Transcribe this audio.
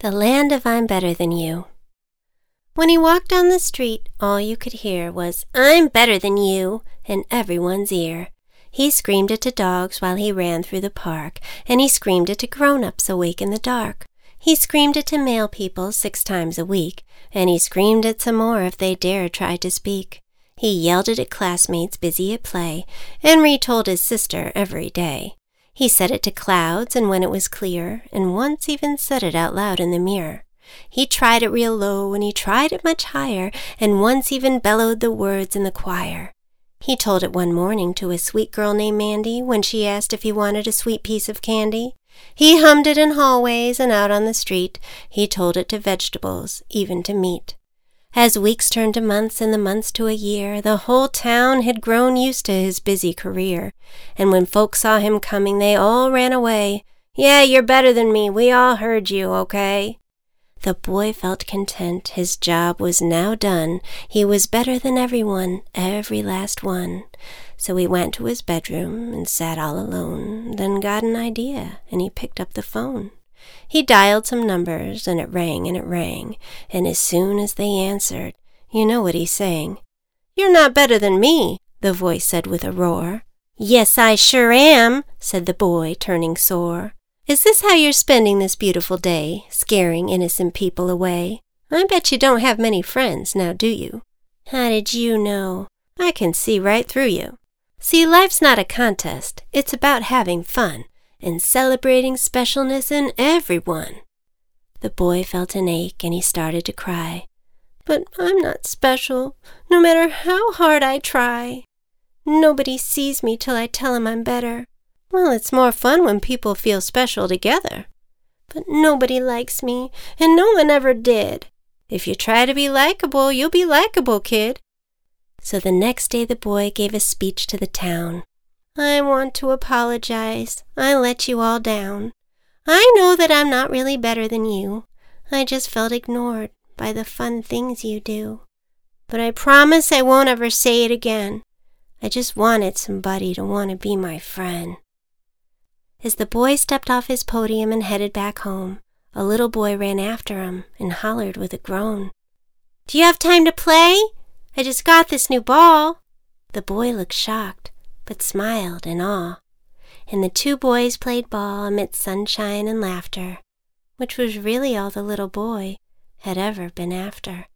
The Land of I'm Better Than You. When he walked down the street, all you could hear was, I'm better than you, in everyone's ear. He screamed it to dogs while he ran through the park, and he screamed it to grown ups awake in the dark. He screamed it to mail people six times a week, and he screamed it some more if they dared try to speak. He yelled it at classmates busy at play, and retold his sister every day. He said it to clouds and when it was clear, and once even said it out loud in the mirror. He tried it real low and he tried it much higher, and once even bellowed the words in the choir. He told it one morning to a sweet girl named Mandy when she asked if he wanted a sweet piece of candy. He hummed it in hallways and out on the street. He told it to vegetables, even to meat. As weeks turned to months and the months to a year, the whole town had grown used to his busy career. And when folks saw him coming, they all ran away. Yeah, you're better than me. We all heard you, okay? The boy felt content. His job was now done. He was better than everyone, every last one. So he went to his bedroom and sat all alone, then got an idea, and he picked up the phone. He dialed some numbers, and it rang and it rang, and as soon as they answered, you know what he's saying. You're not better than me, the voice said with a roar. Yes, I sure am, said the boy, turning sore. Is this how you're spending this beautiful day, scaring innocent people away? I bet you don't have many friends, now do you? How did you know? I can see right through you. See, life's not a contest, it's about having fun and celebrating specialness in everyone. The boy felt an ache and he started to cry. But I'm not special, no matter how hard I try. Nobody sees me till I tell tell 'em I'm better. Well, it's more fun when people feel special together. But nobody likes me, and no one ever did. If you try to be likable, you'll be likable, kid. So the next day the boy gave a speech to the town. I want to apologize. I let you all down. I know that I'm not really better than you. I just felt ignored by the fun things you do. But I promise I won't ever say it again. I just wanted somebody to want to be my friend. As the boy stepped off his podium and headed back home, a little boy ran after him and hollered with a groan. Do you have time to play? I just got this new ball. The boy looked shocked but smiled in awe. And the two boys played ball amidst sunshine and laughter, which was really all the little boy had ever been after.